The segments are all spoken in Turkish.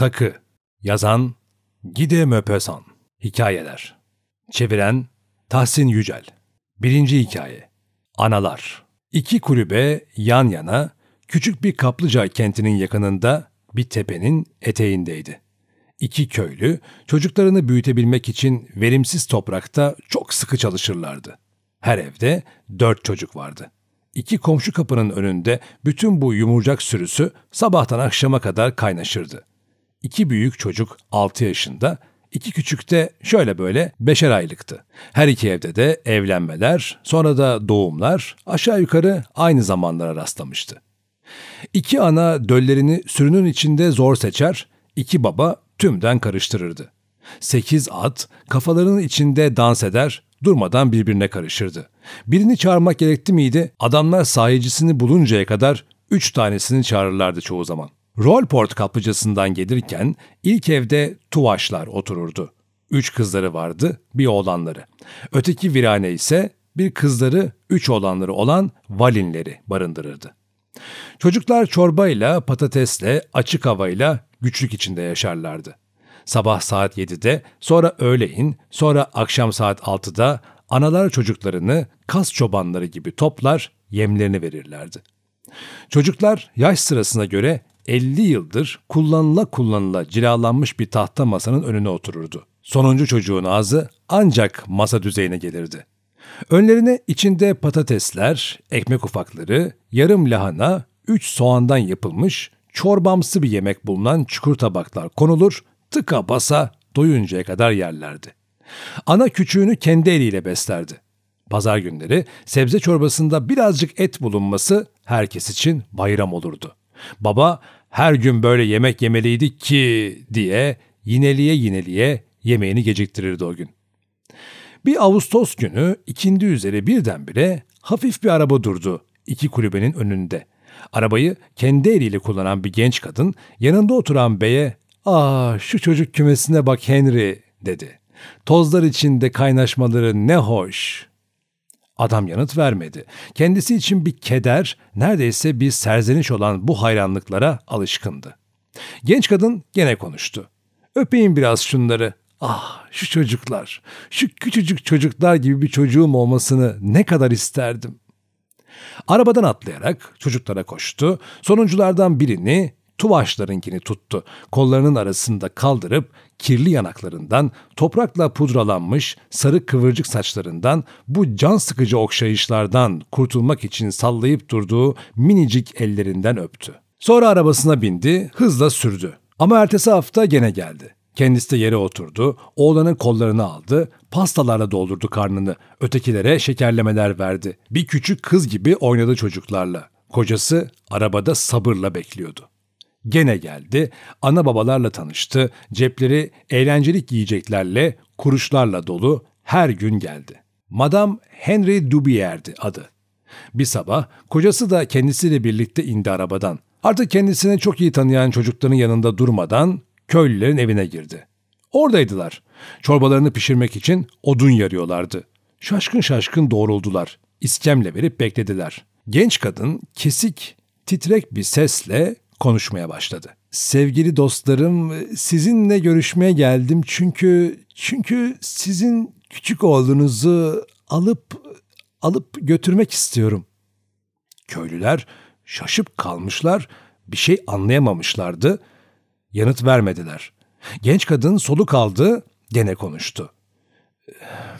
Takı Yazan Gide Möpesan Hikayeler Çeviren Tahsin Yücel Birinci Hikaye Analar İki kulübe yan yana küçük bir Kaplıca kentinin yakınında bir tepenin eteğindeydi. İki köylü çocuklarını büyütebilmek için verimsiz toprakta çok sıkı çalışırlardı. Her evde dört çocuk vardı. İki komşu kapının önünde bütün bu yumurcak sürüsü sabahtan akşama kadar kaynaşırdı. İki büyük çocuk 6 yaşında, iki küçük de şöyle böyle beşer aylıktı. Her iki evde de evlenmeler, sonra da doğumlar aşağı yukarı aynı zamanlara rastlamıştı. İki ana döllerini sürünün içinde zor seçer, iki baba tümden karıştırırdı. Sekiz at kafalarının içinde dans eder, durmadan birbirine karışırdı. Birini çağırmak gerekti miydi, adamlar sahicisini buluncaya kadar üç tanesini çağırırlardı çoğu zaman. Rolport kaplıcasından gelirken ilk evde tuvaşlar otururdu. Üç kızları vardı, bir oğlanları. Öteki virane ise bir kızları, üç oğlanları olan valinleri barındırırdı. Çocuklar çorbayla, patatesle, açık havayla güçlük içinde yaşarlardı. Sabah saat 7'de, sonra öğleyin, sonra akşam saat 6'da analar çocuklarını kas çobanları gibi toplar, yemlerini verirlerdi. Çocuklar yaş sırasına göre 50 yıldır kullanıla kullanıla cilalanmış bir tahta masanın önüne otururdu. Sonuncu çocuğun ağzı ancak masa düzeyine gelirdi. Önlerine içinde patatesler, ekmek ufakları, yarım lahana, üç soğandan yapılmış çorbamsı bir yemek bulunan çukur tabaklar konulur, tıka basa doyuncaya kadar yerlerdi. Ana küçüğünü kendi eliyle beslerdi. Pazar günleri sebze çorbasında birazcık et bulunması herkes için bayram olurdu. Baba her gün böyle yemek yemeliydik ki diye yineliye yineliye yemeğini geciktirirdi o gün. Bir Ağustos günü ikindi üzeri birdenbire hafif bir araba durdu iki kulübenin önünde. Arabayı kendi eliyle kullanan bir genç kadın yanında oturan beye ''Ah şu çocuk kümesine bak Henry'' dedi. ''Tozlar içinde kaynaşmaları ne hoş.'' Adam yanıt vermedi. Kendisi için bir keder, neredeyse bir serzeniş olan bu hayranlıklara alışkındı. Genç kadın gene konuştu. Öpeyim biraz şunları. Ah şu çocuklar, şu küçücük çocuklar gibi bir çocuğum olmasını ne kadar isterdim. Arabadan atlayarak çocuklara koştu. Sonunculardan birini Tuvaşlarınkini tuttu. Kollarının arasında kaldırıp kirli yanaklarından, toprakla pudralanmış sarı kıvırcık saçlarından, bu can sıkıcı okşayışlardan kurtulmak için sallayıp durduğu minicik ellerinden öptü. Sonra arabasına bindi, hızla sürdü. Ama ertesi hafta gene geldi. Kendisi de yere oturdu, oğlanın kollarını aldı, pastalarla doldurdu karnını, ötekilere şekerlemeler verdi. Bir küçük kız gibi oynadı çocuklarla. Kocası arabada sabırla bekliyordu. Gene geldi, ana babalarla tanıştı, cepleri eğlencelik yiyeceklerle, kuruşlarla dolu her gün geldi. Madame Henry Dubier'di adı. Bir sabah kocası da kendisiyle birlikte indi arabadan. Artık kendisini çok iyi tanıyan çocukların yanında durmadan köylülerin evine girdi. Oradaydılar. Çorbalarını pişirmek için odun yarıyorlardı. Şaşkın şaşkın doğruldular. İskemle verip beklediler. Genç kadın kesik, titrek bir sesle konuşmaya başladı. Sevgili dostlarım, sizinle görüşmeye geldim çünkü çünkü sizin küçük oğlunuzu alıp alıp götürmek istiyorum. Köylüler şaşıp kalmışlar, bir şey anlayamamışlardı. Yanıt vermediler. Genç kadın soluk aldı, gene konuştu.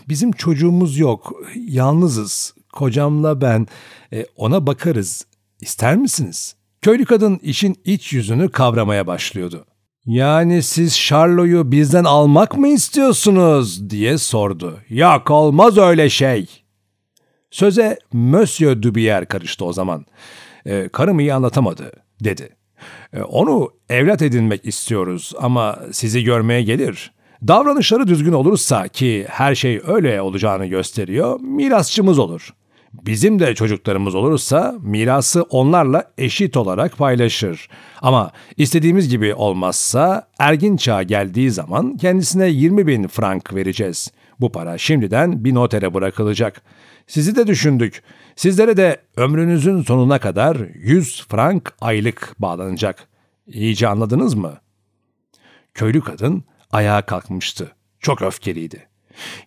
Bizim çocuğumuz yok, yalnızız. Kocamla ben, e, ona bakarız. İster misiniz?'' Köylü kadın işin iç yüzünü kavramaya başlıyordu. Yani siz Charlo'yu bizden almak mı istiyorsunuz diye sordu. Yok olmaz öyle şey. Söze Monsieur Dubier karıştı o zaman. E, karım iyi anlatamadı dedi. E, onu evlat edinmek istiyoruz ama sizi görmeye gelir. Davranışları düzgün olursa ki her şey öyle olacağını gösteriyor, mirasçımız olur. Bizim de çocuklarımız olursa mirası onlarla eşit olarak paylaşır. Ama istediğimiz gibi olmazsa ergin çağ geldiği zaman kendisine 20 bin frank vereceğiz. Bu para şimdiden bir notere bırakılacak. Sizi de düşündük. Sizlere de ömrünüzün sonuna kadar 100 frank aylık bağlanacak. İyice anladınız mı? Köylü kadın ayağa kalkmıştı. Çok öfkeliydi.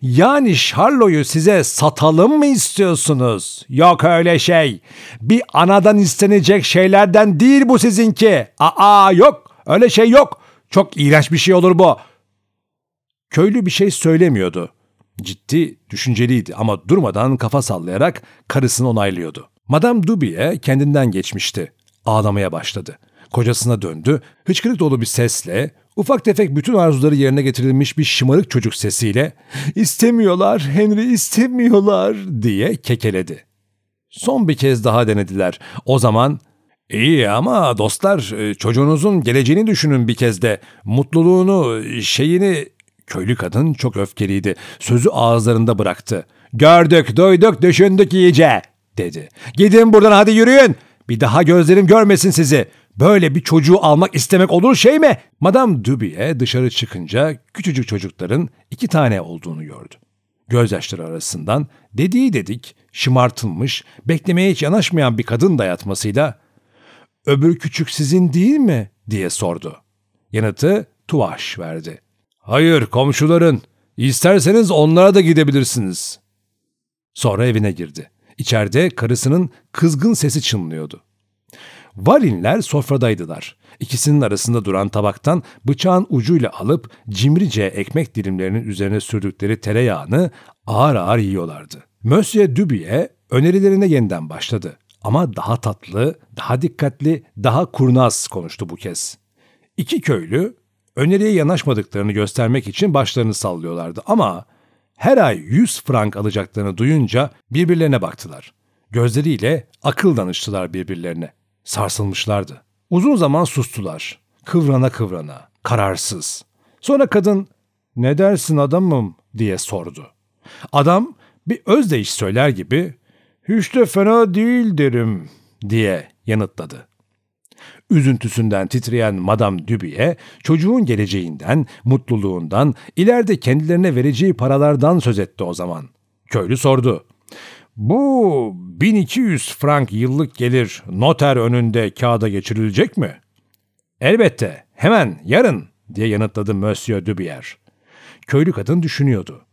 Yani Charlo'yu size satalım mı istiyorsunuz? Yok öyle şey. Bir anadan istenecek şeylerden değil bu sizinki. Aa yok öyle şey yok. Çok iğrenç bir şey olur bu. Köylü bir şey söylemiyordu. Ciddi, düşünceliydi ama durmadan kafa sallayarak karısını onaylıyordu. Madame Dubiye kendinden geçmişti. Ağlamaya başladı. Kocasına döndü, hıçkırık dolu bir sesle, ufak tefek bütün arzuları yerine getirilmiş bir şımarık çocuk sesiyle ''İstemiyorlar, Henry istemiyorlar'' diye kekeledi. Son bir kez daha denediler. O zaman İyi ama dostlar çocuğunuzun geleceğini düşünün bir kez de. Mutluluğunu, şeyini Köylü kadın çok öfkeliydi. Sözü ağızlarında bıraktı. Gördük, duyduk, düşündük iyice, dedi. Gidin buradan hadi yürüyün. Bir daha gözlerim görmesin sizi. Böyle bir çocuğu almak istemek olur şey mi? Madame Dubiye dışarı çıkınca küçücük çocukların iki tane olduğunu gördü. Gözyaşları arasından dediği dedik, şımartılmış, beklemeye hiç yanaşmayan bir kadın dayatmasıyla ''Öbür küçük sizin değil mi?'' diye sordu. Yanıtı Tuvaş verdi. Hayır komşuların. İsterseniz onlara da gidebilirsiniz. Sonra evine girdi. İçeride karısının kızgın sesi çınlıyordu. Valinler sofradaydılar. İkisinin arasında duran tabaktan bıçağın ucuyla alıp cimrice ekmek dilimlerinin üzerine sürdükleri tereyağını ağır ağır yiyorlardı. Monsieur Dubier önerilerine yeniden başladı. Ama daha tatlı, daha dikkatli, daha kurnaz konuştu bu kez. İki köylü öneriye yanaşmadıklarını göstermek için başlarını sallıyorlardı ama her ay 100 frank alacaklarını duyunca birbirlerine baktılar. Gözleriyle akıl danıştılar birbirlerine. Sarsılmışlardı. Uzun zaman sustular. Kıvrana kıvrana, kararsız. Sonra kadın "Ne dersin adamım?" diye sordu. Adam bir özdeyiş söyler gibi "Hiç de fena değil derim." diye yanıtladı. Üzüntüsünden titreyen Madame Dubier, çocuğun geleceğinden, mutluluğundan, ileride kendilerine vereceği paralardan söz etti o zaman. Köylü sordu. Bu 1200 frank yıllık gelir noter önünde kağıda geçirilecek mi? Elbette, hemen, yarın diye yanıtladı Monsieur Dubier. Köylü kadın düşünüyordu.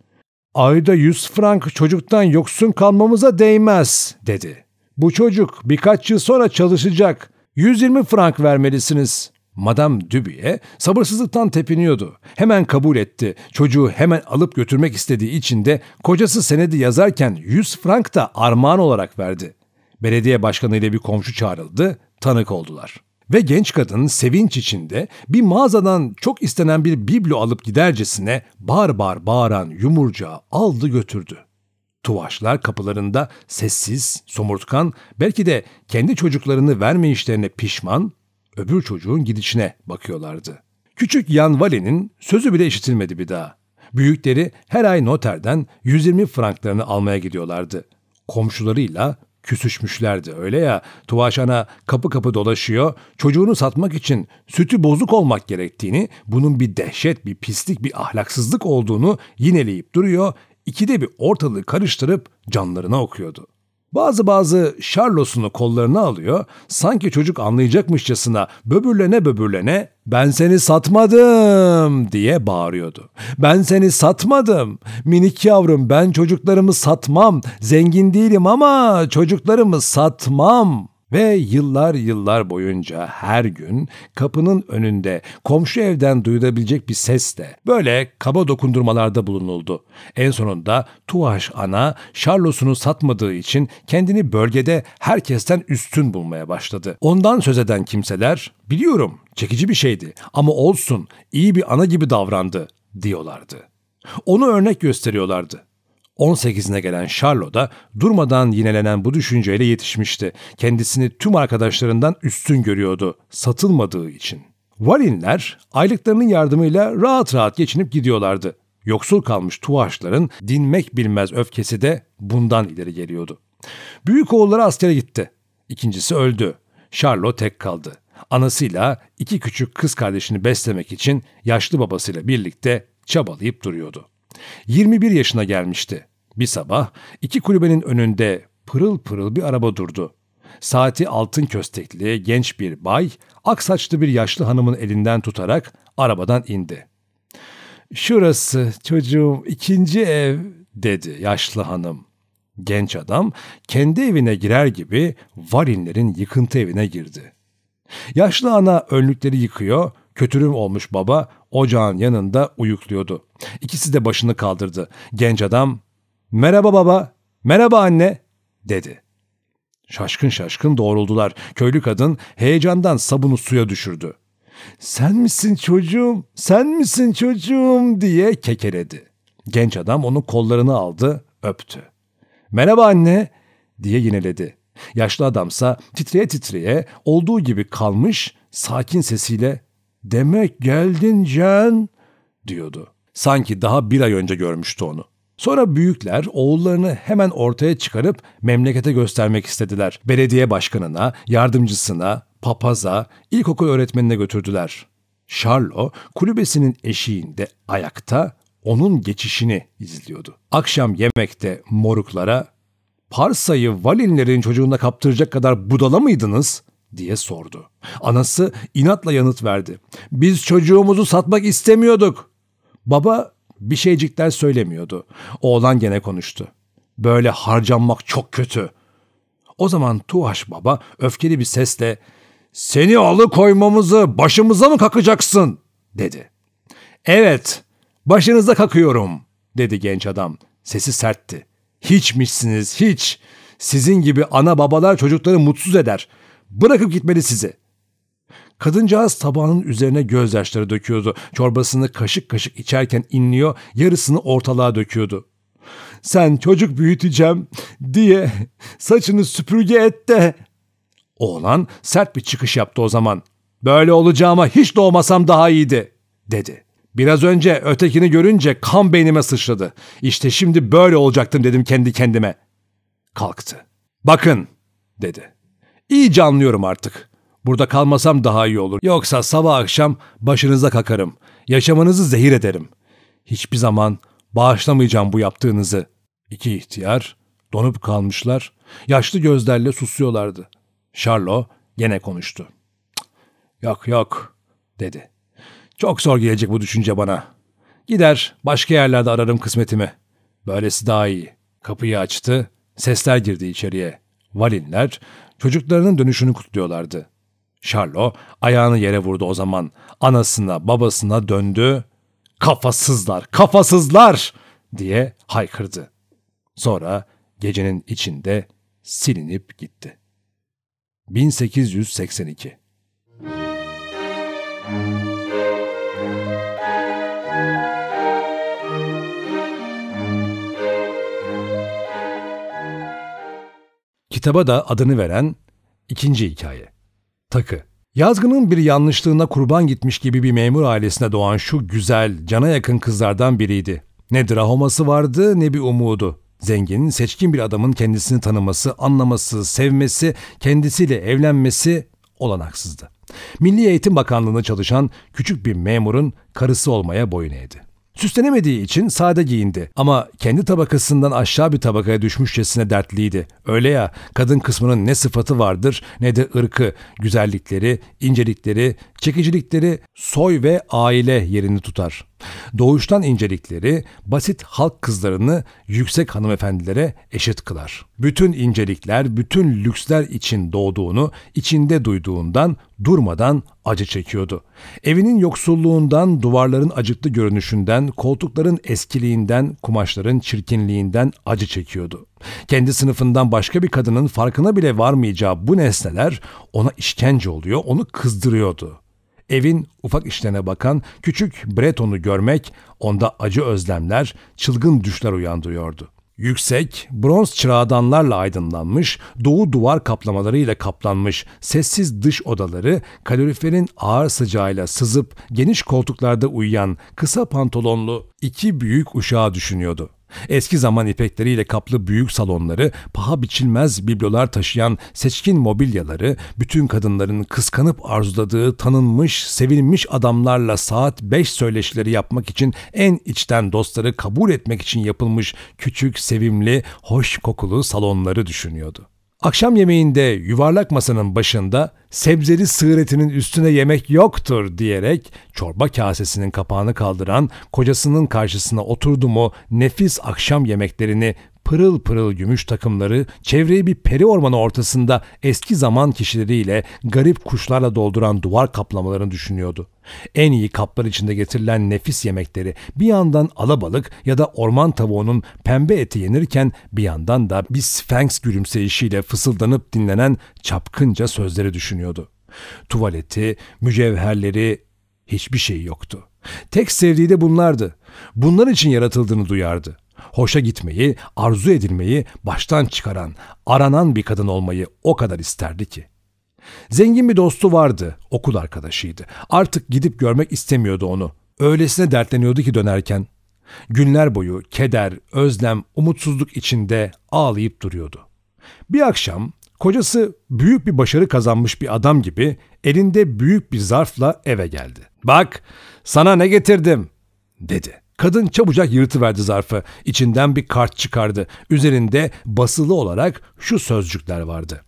Ayda 100 frank çocuktan yoksun kalmamıza değmez, dedi. Bu çocuk birkaç yıl sonra çalışacak. 120 frank vermelisiniz. Madame Dubier sabırsızlıktan tepiniyordu. Hemen kabul etti. Çocuğu hemen alıp götürmek istediği için de kocası senedi yazarken 100 frank da armağan olarak verdi. Belediye başkanı ile bir komşu çağrıldı, tanık oldular. Ve genç kadın sevinç içinde bir mağazadan çok istenen bir biblo alıp gidercesine bar bar bağıran yumurcağı aldı götürdü. Tuvaşlar kapılarında sessiz, somurtkan, belki de kendi çocuklarını verme işlerine pişman, öbür çocuğun gidişine bakıyorlardı. Küçük Yan Vali'nin sözü bile işitilmedi bir daha. Büyükleri her ay noterden 120 franklarını almaya gidiyorlardı. Komşularıyla küsüşmüşlerdi öyle ya. Tuvaş ana kapı kapı dolaşıyor, çocuğunu satmak için sütü bozuk olmak gerektiğini, bunun bir dehşet, bir pislik, bir ahlaksızlık olduğunu yineleyip duruyor, ikide bir ortalığı karıştırıp canlarına okuyordu. Bazı bazı Şarlos'unu kollarına alıyor, sanki çocuk anlayacakmışçasına böbürlene böbürlene ben seni satmadım diye bağırıyordu. Ben seni satmadım. Minik yavrum ben çocuklarımı satmam. Zengin değilim ama çocuklarımı satmam. Ve yıllar yıllar boyunca her gün kapının önünde komşu evden duyulabilecek bir sesle böyle kaba dokundurmalarda bulunuldu. En sonunda Tuvaş ana Şarlos'unu satmadığı için kendini bölgede herkesten üstün bulmaya başladı. Ondan söz eden kimseler biliyorum çekici bir şeydi ama olsun iyi bir ana gibi davrandı diyorlardı. Onu örnek gösteriyorlardı. 18'ine gelen Charlo da durmadan yinelenen bu düşünceyle yetişmişti. Kendisini tüm arkadaşlarından üstün görüyordu, satılmadığı için. Valinler aylıklarının yardımıyla rahat rahat geçinip gidiyorlardı. Yoksul kalmış tuvaşların dinmek bilmez öfkesi de bundan ileri geliyordu. Büyük oğulları askere gitti. İkincisi öldü. Charlo tek kaldı. Anasıyla iki küçük kız kardeşini beslemek için yaşlı babasıyla birlikte çabalayıp duruyordu. 21 yaşına gelmişti. Bir sabah iki kulübenin önünde pırıl pırıl bir araba durdu. Saati altın köstekli genç bir bay, aksaçlı bir yaşlı hanımın elinden tutarak arabadan indi. Şurası çocuğum ikinci ev dedi yaşlı hanım. Genç adam kendi evine girer gibi Varinlerin yıkıntı evine girdi. Yaşlı ana önlükleri yıkıyor, kötürüm olmuş baba ocağın yanında uyukluyordu. İkisi de başını kaldırdı. Genç adam, ''Merhaba baba, merhaba anne.'' dedi. Şaşkın şaşkın doğruldular. Köylü kadın heyecandan sabunu suya düşürdü. ''Sen misin çocuğum, sen misin çocuğum?'' diye kekeledi. Genç adam onun kollarını aldı, öptü. ''Merhaba anne.'' diye yineledi. Yaşlı adamsa titreye titreye olduğu gibi kalmış sakin sesiyle ''Demek geldin Can'' diyordu. Sanki daha bir ay önce görmüştü onu. Sonra büyükler oğullarını hemen ortaya çıkarıp memlekete göstermek istediler. Belediye başkanına, yardımcısına, papaza, ilkokul öğretmenine götürdüler. Charlo kulübesinin eşiğinde ayakta onun geçişini izliyordu. Akşam yemekte moruklara Parsa'yı Valinlerin çocuğuna kaptıracak kadar budala mıydınız? diye sordu. Anası inatla yanıt verdi. Biz çocuğumuzu satmak istemiyorduk. Baba bir şeycikler söylemiyordu. Oğlan gene konuştu. Böyle harcanmak çok kötü. O zaman Tuhaş baba öfkeli bir sesle ''Seni alıkoymamızı başımıza mı kakacaksın?'' dedi. ''Evet, başınıza kakıyorum.'' dedi genç adam. Sesi sertti. ''Hiçmişsiniz, hiç. Sizin gibi ana babalar çocukları mutsuz eder. Bırakıp gitmeli sizi.'' Kadıncağız tabağının üzerine gözyaşları döküyordu. Çorbasını kaşık kaşık içerken inliyor, yarısını ortalığa döküyordu. Sen çocuk büyüteceğim diye saçını süpürge et de. Oğlan sert bir çıkış yaptı o zaman. Böyle olacağıma hiç doğmasam daha iyiydi, dedi. Biraz önce ötekini görünce kan beynime sıçradı. İşte şimdi böyle olacaktım dedim kendi kendime. Kalktı. Bakın, dedi. İyice anlıyorum artık. Burada kalmasam daha iyi olur. Yoksa sabah akşam başınıza kakarım. Yaşamanızı zehir ederim. Hiçbir zaman bağışlamayacağım bu yaptığınızı. İki ihtiyar donup kalmışlar. Yaşlı gözlerle susuyorlardı. Charlo gene konuştu. Yok yok dedi. Çok zor gelecek bu düşünce bana. Gider başka yerlerde ararım kısmetimi. Böylesi daha iyi. Kapıyı açtı. Sesler girdi içeriye. Valinler çocuklarının dönüşünü kutluyorlardı. Charlo ayağını yere vurdu o zaman. Anasına babasına döndü. Kafasızlar, kafasızlar diye haykırdı. Sonra gecenin içinde silinip gitti. 1882 Kitaba da adını veren ikinci hikaye. Takı. Yazgının bir yanlışlığına kurban gitmiş gibi bir memur ailesine doğan şu güzel, cana yakın kızlardan biriydi. Ne drahoması vardı ne bir umudu. Zengin, seçkin bir adamın kendisini tanıması, anlaması, sevmesi, kendisiyle evlenmesi olanaksızdı. Milli Eğitim Bakanlığı'nda çalışan küçük bir memurun karısı olmaya boyun eğdi. Süslenemediği için sade giyindi ama kendi tabakasından aşağı bir tabakaya düşmüşçesine dertliydi. Öyle ya kadın kısmının ne sıfatı vardır ne de ırkı, güzellikleri, incelikleri, çekicilikleri, soy ve aile yerini tutar. Doğuştan incelikleri basit halk kızlarını yüksek hanımefendilere eşit kılar. Bütün incelikler, bütün lüksler için doğduğunu, içinde duyduğundan durmadan acı çekiyordu. Evinin yoksulluğundan, duvarların acıklı görünüşünden, koltukların eskiliğinden, kumaşların çirkinliğinden acı çekiyordu. Kendi sınıfından başka bir kadının farkına bile varmayacağı bu nesneler ona işkence oluyor, onu kızdırıyordu. Evin ufak işlerine bakan küçük Breton'u görmek onda acı özlemler, çılgın düşler uyandırıyordu. Yüksek, bronz çırağdanlarla aydınlanmış, doğu duvar kaplamalarıyla kaplanmış sessiz dış odaları kaloriferin ağır sıcağıyla sızıp geniş koltuklarda uyuyan kısa pantolonlu iki büyük uşağı düşünüyordu. Eski zaman ipekleriyle kaplı büyük salonları, paha biçilmez biblolar taşıyan seçkin mobilyaları, bütün kadınların kıskanıp arzuladığı tanınmış, sevilmiş adamlarla saat 5 söyleşileri yapmak için en içten dostları kabul etmek için yapılmış küçük, sevimli, hoş kokulu salonları düşünüyordu. Akşam yemeğinde yuvarlak masanın başında sebzeli sığır etinin üstüne yemek yoktur diyerek çorba kasesinin kapağını kaldıran kocasının karşısına oturdu mu nefis akşam yemeklerini pırıl pırıl gümüş takımları çevreyi bir peri ormanı ortasında eski zaman kişileriyle garip kuşlarla dolduran duvar kaplamalarını düşünüyordu. En iyi kaplar içinde getirilen nefis yemekleri bir yandan alabalık ya da orman tavuğunun pembe eti yenirken bir yandan da bir sfenks gülümseyişiyle fısıldanıp dinlenen çapkınca sözleri düşünüyordu. Tuvaleti, mücevherleri, hiçbir şey yoktu. Tek sevdiği de bunlardı. Bunlar için yaratıldığını duyardı hoşa gitmeyi, arzu edilmeyi baştan çıkaran, aranan bir kadın olmayı o kadar isterdi ki. Zengin bir dostu vardı, okul arkadaşıydı. Artık gidip görmek istemiyordu onu. Öylesine dertleniyordu ki dönerken. Günler boyu keder, özlem, umutsuzluk içinde ağlayıp duruyordu. Bir akşam kocası büyük bir başarı kazanmış bir adam gibi elinde büyük bir zarfla eve geldi. "Bak, sana ne getirdim." dedi. Kadın çabucak yırtıverdi zarfı. İçinden bir kart çıkardı. Üzerinde basılı olarak şu sözcükler vardı.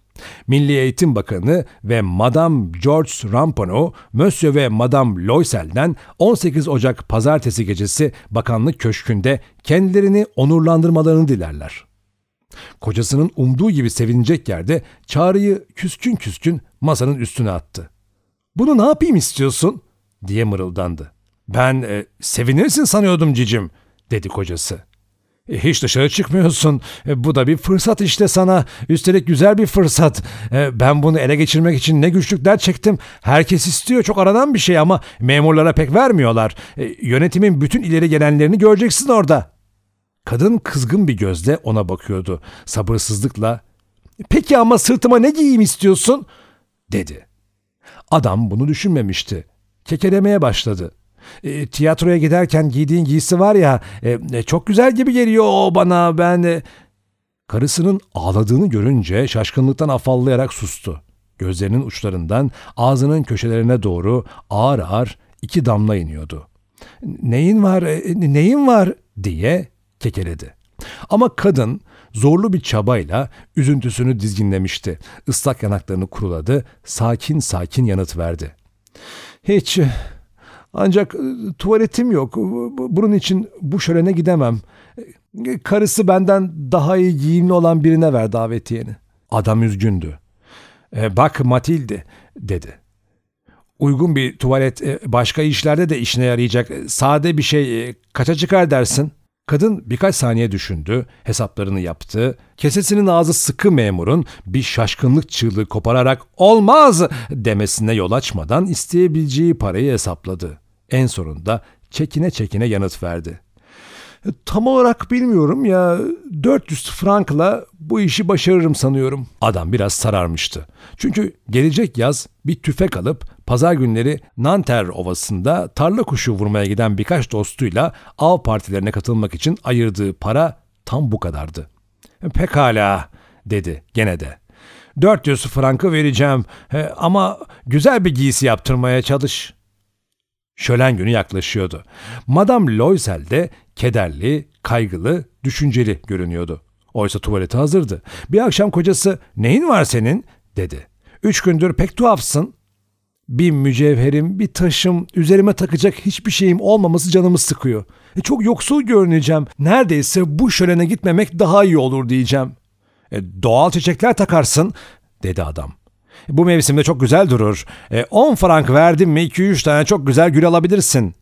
Milli Eğitim Bakanı ve Madame George Rampano, Monsieur ve Madame Loisel'den 18 Ocak pazartesi gecesi bakanlık köşkünde kendilerini onurlandırmalarını dilerler. Kocasının umduğu gibi sevinecek yerde çağrıyı küskün küskün masanın üstüne attı. ''Bunu ne yapayım istiyorsun?'' diye mırıldandı. Ben e, sevinirsin sanıyordum cicim dedi kocası. E, hiç dışarı çıkmıyorsun. E, bu da bir fırsat işte sana. Üstelik güzel bir fırsat. E, ben bunu ele geçirmek için ne güçlükler çektim. Herkes istiyor. Çok aradan bir şey ama memurlara pek vermiyorlar. E, yönetimin bütün ileri gelenlerini göreceksin orada. Kadın kızgın bir gözle ona bakıyordu. Sabırsızlıkla. Peki ama sırtıma ne giyeyim istiyorsun? dedi. Adam bunu düşünmemişti. Kekelemeye başladı. E, tiyatroya giderken giydiğin giysi var ya e, e, çok güzel gibi geliyor o bana ben... E... Karısının ağladığını görünce şaşkınlıktan afallayarak sustu. Gözlerinin uçlarından ağzının köşelerine doğru ağır ağır iki damla iniyordu. Neyin var, e, neyin var diye kekeledi. Ama kadın zorlu bir çabayla üzüntüsünü dizginlemişti. Islak yanaklarını kuruladı, sakin sakin yanıt verdi. Hiç, ancak e, tuvaletim yok. Bunun için bu şölene gidemem. E, karısı benden daha iyi giyimli olan birine ver davetiyeni. Adam üzgündü. E, bak Matilde dedi. Uygun bir tuvalet başka işlerde de işine yarayacak. Sade bir şey kaça çıkar dersin? Kadın birkaç saniye düşündü, hesaplarını yaptı. Kesesinin ağzı sıkı memurun bir şaşkınlık çığlığı kopararak olmaz demesine yol açmadan isteyebileceği parayı hesapladı. En sonunda çekine çekine yanıt verdi. E, tam olarak bilmiyorum ya 400 frankla bu işi başarırım sanıyorum. Adam biraz sararmıştı. Çünkü gelecek yaz bir tüfek alıp pazar günleri Nanter Ovası'nda tarla kuşu vurmaya giden birkaç dostuyla av partilerine katılmak için ayırdığı para tam bu kadardı. E, pekala dedi gene de. 400 frankı vereceğim e, ama güzel bir giysi yaptırmaya çalış.'' Şölen günü yaklaşıyordu. Madame Loisel de kederli, kaygılı, düşünceli görünüyordu. Oysa tuvaleti hazırdı. Bir akşam kocası neyin var senin dedi. Üç gündür pek tuhafsın. Bir mücevherim, bir taşım, üzerime takacak hiçbir şeyim olmaması canımı sıkıyor. E, çok yoksul görüneceğim. Neredeyse bu şölene gitmemek daha iyi olur diyeceğim. E, doğal çiçekler takarsın dedi adam. Bu mevsimde çok güzel durur. 10 e, frank verdim mi 2-3 tane çok güzel gül alabilirsin.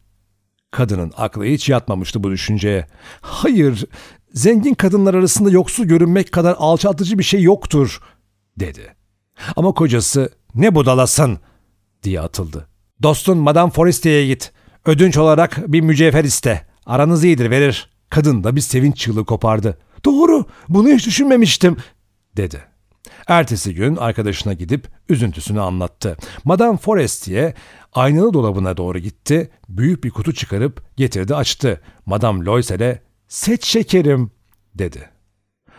Kadının aklı hiç yatmamıştı bu düşünceye. Hayır, zengin kadınlar arasında yoksul görünmek kadar alçaltıcı bir şey yoktur, dedi. Ama kocası ne budalasın diye atıldı. Dostun Madame Forestier'e git. Ödünç olarak bir mücevher iste. Aranız iyidir verir. Kadın da bir sevinç çığlığı kopardı. Doğru, bunu hiç düşünmemiştim, dedi. Ertesi gün arkadaşına gidip üzüntüsünü anlattı. Madame Forestier aynalı dolabına doğru gitti, büyük bir kutu çıkarıp getirdi açtı. Madame Loisel'e seç şekerim dedi.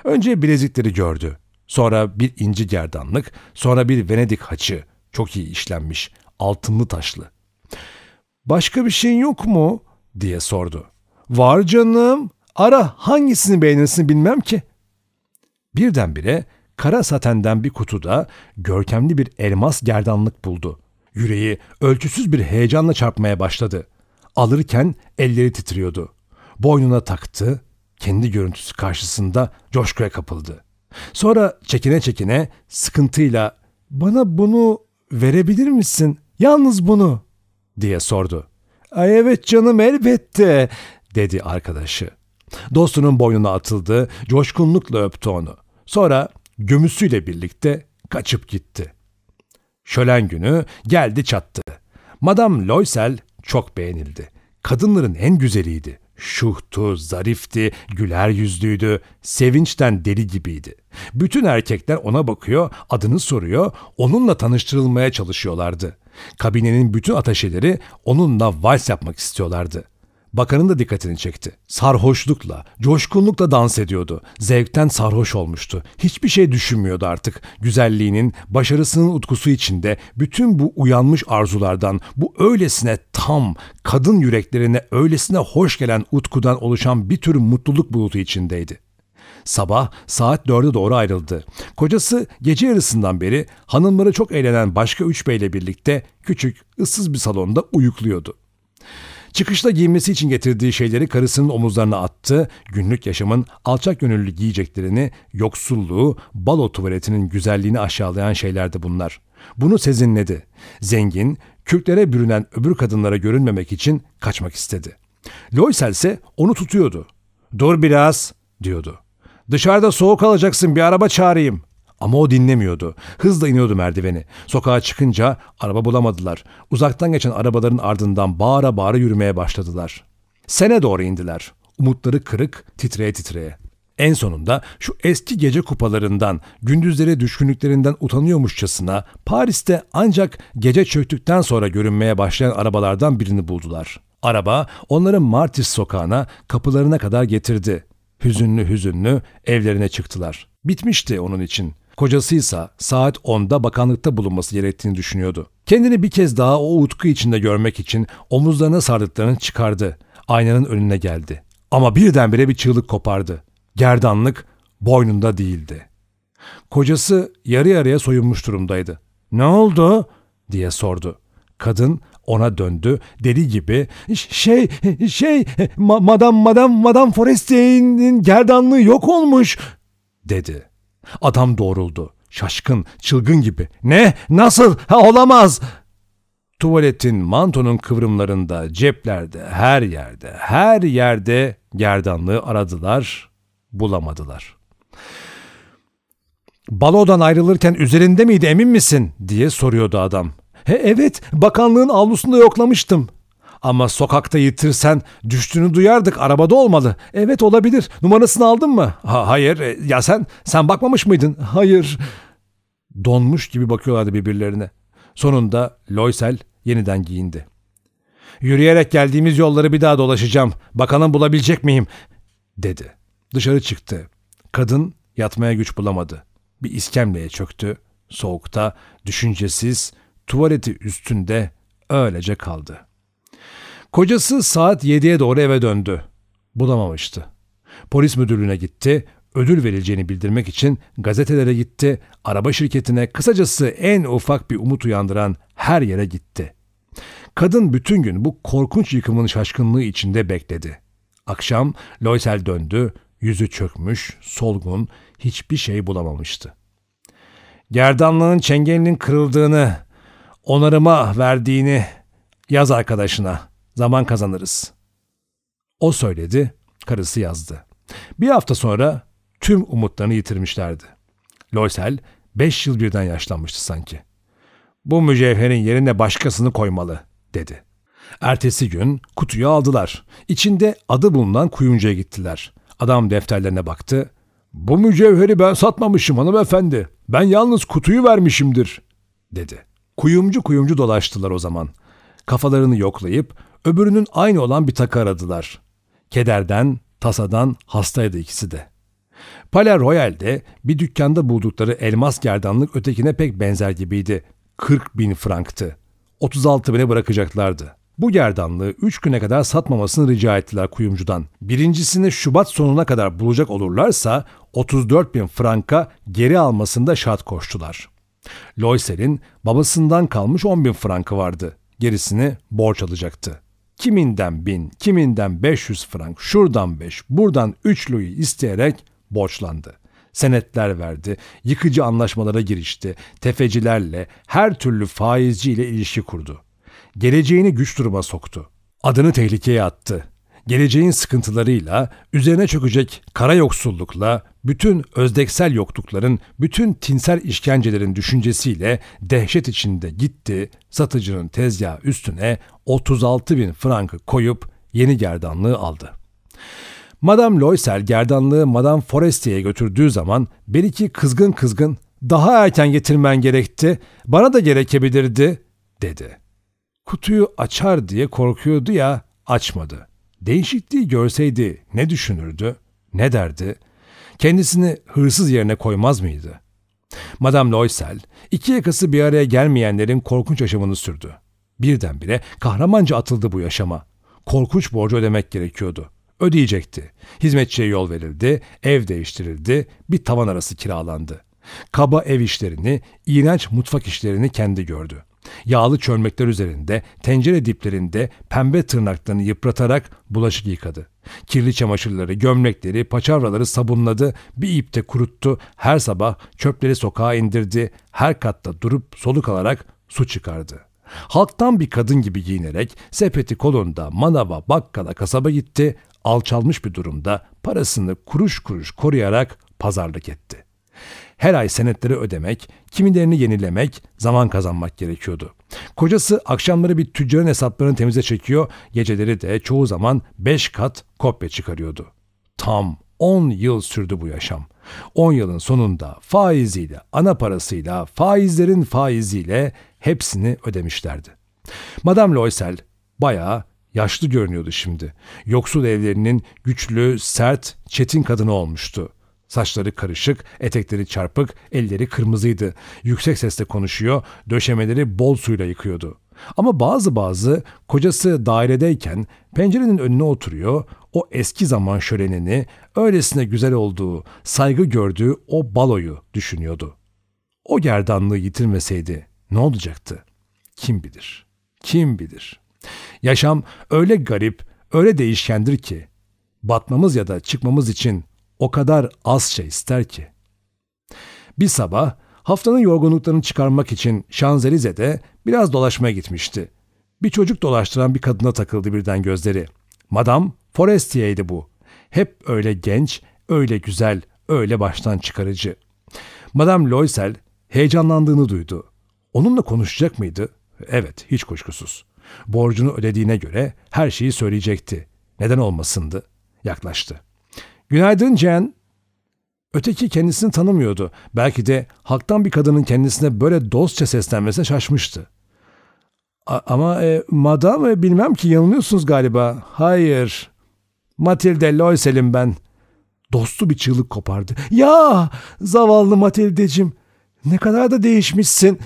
Önce bilezikleri gördü. Sonra bir inci gerdanlık, sonra bir Venedik haçı. Çok iyi işlenmiş, altınlı taşlı. Başka bir şeyin yok mu? diye sordu. Var canım. Ara hangisini beğenirsin bilmem ki. Birdenbire kara satenden bir kutuda görkemli bir elmas gerdanlık buldu. Yüreği ölçüsüz bir heyecanla çarpmaya başladı. Alırken elleri titriyordu. Boynuna taktı, kendi görüntüsü karşısında coşkuya kapıldı. Sonra çekine çekine sıkıntıyla bana bunu verebilir misin? Yalnız bunu diye sordu. Ay evet canım elbette dedi arkadaşı. Dostunun boynuna atıldı, coşkunlukla öptü onu. Sonra gömüsüyle birlikte kaçıp gitti. Şölen günü geldi çattı. Madame Loisel çok beğenildi. Kadınların en güzeliydi. Şuhtu, zarifti, güler yüzlüydü, sevinçten deli gibiydi. Bütün erkekler ona bakıyor, adını soruyor, onunla tanıştırılmaya çalışıyorlardı. Kabinenin bütün ataşeleri onunla vals yapmak istiyorlardı. Bakanın da dikkatini çekti. Sarhoşlukla, coşkunlukla dans ediyordu. Zevkten sarhoş olmuştu. Hiçbir şey düşünmüyordu artık. Güzelliğinin, başarısının utkusu içinde bütün bu uyanmış arzulardan, bu öylesine tam, kadın yüreklerine öylesine hoş gelen utkudan oluşan bir tür mutluluk bulutu içindeydi. Sabah saat dörde doğru ayrıldı. Kocası gece yarısından beri hanımları çok eğlenen başka üç beyle birlikte küçük, ıssız bir salonda uyukluyordu. Çıkışta giyinmesi için getirdiği şeyleri karısının omuzlarına attı, günlük yaşamın alçak gönüllü giyeceklerini, yoksulluğu, balo tuvaletinin güzelliğini aşağılayan şeylerdi bunlar. Bunu sezinledi. Zengin, kürklere bürünen öbür kadınlara görünmemek için kaçmak istedi. Loysel ise onu tutuyordu. ''Dur biraz'' diyordu. ''Dışarıda soğuk alacaksın bir araba çağırayım.'' Ama o dinlemiyordu. Hızla iniyordu merdiveni. Sokağa çıkınca araba bulamadılar. Uzaktan geçen arabaların ardından bağıra bağıra yürümeye başladılar. Sene doğru indiler. Umutları kırık, titreye titreye. En sonunda şu eski gece kupalarından, gündüzleri düşkünlüklerinden utanıyormuşçasına Paris'te ancak gece çöktükten sonra görünmeye başlayan arabalardan birini buldular. Araba onları Martis sokağına, kapılarına kadar getirdi. Hüzünlü hüzünlü evlerine çıktılar. Bitmişti onun için. Kocasıysa saat 10'da bakanlıkta bulunması gerektiğini düşünüyordu. Kendini bir kez daha o utku içinde görmek için omuzlarına sardıklarını çıkardı. Aynanın önüne geldi. Ama birdenbire bir çığlık kopardı. Gerdanlık boynunda değildi. Kocası yarı yarıya soyunmuş durumdaydı. ''Ne oldu?'' diye sordu. Kadın ona döndü. Deli gibi şey şey ma madam madam madam Forestier'in gerdanlığı yok olmuş dedi. Adam doğruldu. Şaşkın, çılgın gibi. Ne? Nasıl? Ha, olamaz. Tuvaletin, mantonun kıvrımlarında, ceplerde, her yerde, her yerde gerdanlığı aradılar, bulamadılar. Balodan ayrılırken üzerinde miydi emin misin? diye soruyordu adam. He, evet, bakanlığın avlusunda yoklamıştım. Ama sokakta yitirsen düştüğünü duyardık. Arabada olmalı. Evet olabilir. Numarasını aldın mı? Ha, hayır. E, ya sen sen bakmamış mıydın? Hayır. Donmuş gibi bakıyorlardı birbirlerine. Sonunda Loysel yeniden giyindi. Yürüyerek geldiğimiz yolları bir daha dolaşacağım. Bakalım bulabilecek miyim? dedi. Dışarı çıktı. Kadın yatmaya güç bulamadı. Bir iskemleye çöktü. Soğukta, düşüncesiz, tuvaleti üstünde öylece kaldı.'' Kocası saat 7'ye doğru eve döndü. Bulamamıştı. Polis müdürlüğüne gitti, ödül verileceğini bildirmek için gazetelere gitti, araba şirketine, kısacası en ufak bir umut uyandıran her yere gitti. Kadın bütün gün bu korkunç yıkımın şaşkınlığı içinde bekledi. Akşam Loysel döndü, yüzü çökmüş, solgun, hiçbir şey bulamamıştı. Gerdanlığın çengelinin kırıldığını, onarıma verdiğini yaz arkadaşına.'' Zaman kazanırız. O söyledi, karısı yazdı. Bir hafta sonra tüm umutlarını yitirmişlerdi. Loysel beş yıl birden yaşlanmıştı sanki. Bu mücevherin yerine başkasını koymalı, dedi. Ertesi gün kutuyu aldılar. İçinde adı bulunan kuyumcuya gittiler. Adam defterlerine baktı. Bu mücevheri ben satmamışım hanımefendi. Ben yalnız kutuyu vermişimdir, dedi. Kuyumcu kuyumcu dolaştılar o zaman. Kafalarını yoklayıp Öbürünün aynı olan bir takı aradılar. Kederden, tasadan hastaydı ikisi de. Palais Royal'de bir dükkanda buldukları elmas gerdanlık ötekine pek benzer gibiydi. 40 bin franktı. 36 bine bırakacaklardı. Bu gerdanlığı 3 güne kadar satmamasını rica ettiler kuyumcudan. Birincisini Şubat sonuna kadar bulacak olurlarsa 34 bin franka geri almasında şart koştular. Loysel'in babasından kalmış 10 bin frankı vardı. Gerisini borç alacaktı. Kiminden bin, kiminden 500 frank, şuradan 5, buradan 3 louis isteyerek borçlandı. Senetler verdi, yıkıcı anlaşmalara girişti, tefecilerle, her türlü faizciyle ilişki kurdu. Geleceğini güç duruma soktu. Adını tehlikeye attı. Geleceğin sıkıntılarıyla, üzerine çökecek kara yoksullukla, bütün özdeksel yoklukların, bütün tinsel işkencelerin düşüncesiyle dehşet içinde gitti, satıcının tezgah üstüne 36 bin frankı koyup yeni gerdanlığı aldı. Madame Loisel gerdanlığı Madame Forestier'e götürdüğü zaman belki kızgın kızgın daha erken getirmen gerekti, bana da gerekebilirdi dedi. Kutuyu açar diye korkuyordu ya açmadı. Değişikliği görseydi ne düşünürdü, ne derdi? Kendisini hırsız yerine koymaz mıydı? Madame Loisel, iki yakası bir araya gelmeyenlerin korkunç yaşamını sürdü. Birdenbire kahramanca atıldı bu yaşama. Korkunç borcu ödemek gerekiyordu. Ödeyecekti. Hizmetçiye yol verildi, ev değiştirildi, bir tavan arası kiralandı. Kaba ev işlerini, iğrenç mutfak işlerini kendi gördü. Yağlı çölmekler üzerinde, tencere diplerinde pembe tırnaklarını yıpratarak bulaşık yıkadı. Kirli çamaşırları, gömlekleri, paçavraları sabunladı, bir ipte kuruttu, her sabah çöpleri sokağa indirdi, her katta durup soluk alarak su çıkardı. Halktan bir kadın gibi giyinerek sepeti kolunda manava, bakkala, kasaba gitti, alçalmış bir durumda parasını kuruş kuruş koruyarak pazarlık etti. Her ay senetleri ödemek, kimilerini yenilemek, zaman kazanmak gerekiyordu. Kocası akşamları bir tüccarın hesaplarını temize çekiyor, geceleri de çoğu zaman beş kat kopya çıkarıyordu. Tam 10 yıl sürdü bu yaşam. 10 yılın sonunda faiziyle, ana parasıyla, faizlerin faiziyle hepsini ödemişlerdi. Madame Loisel bayağı yaşlı görünüyordu şimdi. Yoksul evlerinin güçlü, sert, çetin kadını olmuştu. Saçları karışık, etekleri çarpık, elleri kırmızıydı. Yüksek sesle konuşuyor, döşemeleri bol suyla yıkıyordu. Ama bazı bazı kocası dairedeyken pencerenin önüne oturuyor, o eski zaman şölenini, öylesine güzel olduğu, saygı gördüğü o baloyu düşünüyordu. O gerdanlığı yitirmeseydi ne olacaktı? Kim bilir? Kim bilir? Yaşam öyle garip, öyle değişkendir ki batmamız ya da çıkmamız için o kadar az şey ister ki. Bir sabah haftanın yorgunluklarını çıkarmak için Şanzelize'de biraz dolaşmaya gitmişti. Bir çocuk dolaştıran bir kadına takıldı birden gözleri. Madame Forestier'ydi bu. Hep öyle genç, öyle güzel, öyle baştan çıkarıcı. Madame Loisel heyecanlandığını duydu. Onunla konuşacak mıydı? Evet, hiç kuşkusuz. Borcunu ödediğine göre her şeyi söyleyecekti. Neden olmasındı? Yaklaştı. Günaydın Jen. Öteki kendisini tanımıyordu. Belki de halktan bir kadının kendisine böyle dostça seslenmesine şaşmıştı. A- ama e, madam bilmem ki yanılıyorsunuz galiba. Hayır. Matilde Loysel'im ben. Dostu bir çığlık kopardı. Ya zavallı Matildeciğim. Ne kadar da değişmişsin.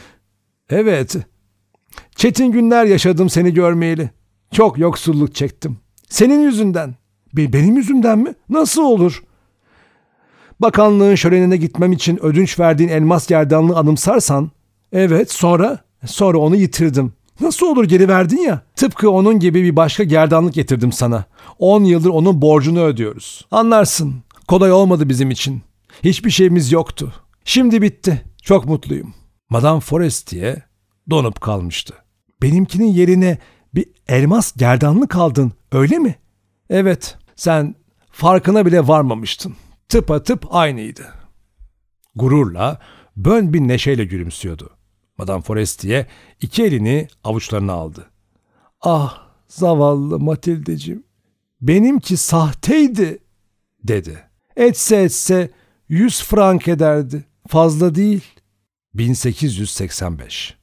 Evet. Çetin günler yaşadım seni görmeyeli. Çok yoksulluk çektim. Senin yüzünden. Benim yüzümden mi? Nasıl olur? Bakanlığın şölenine gitmem için ödünç verdiğin elmas gerdanlığı anımsarsan, evet sonra, sonra onu yitirdim. Nasıl olur geri verdin ya? Tıpkı onun gibi bir başka gerdanlık getirdim sana. 10 yıldır onun borcunu ödüyoruz. Anlarsın. Kolay olmadı bizim için. Hiçbir şeyimiz yoktu. Şimdi bitti. Çok mutluyum. Madame Forestier donup kalmıştı. Benimkinin yerine bir elmas gerdanlık aldın, öyle mi? Evet, sen farkına bile varmamıştın. Tıpa tıp aynıydı. Gururla, bön bir neşeyle gülümsüyordu. Madame Forestier iki elini avuçlarına aldı. Ah zavallı Matildeciğim, benimki sahteydi dedi. Etse etse yüz frank ederdi. Fazla değil. 1885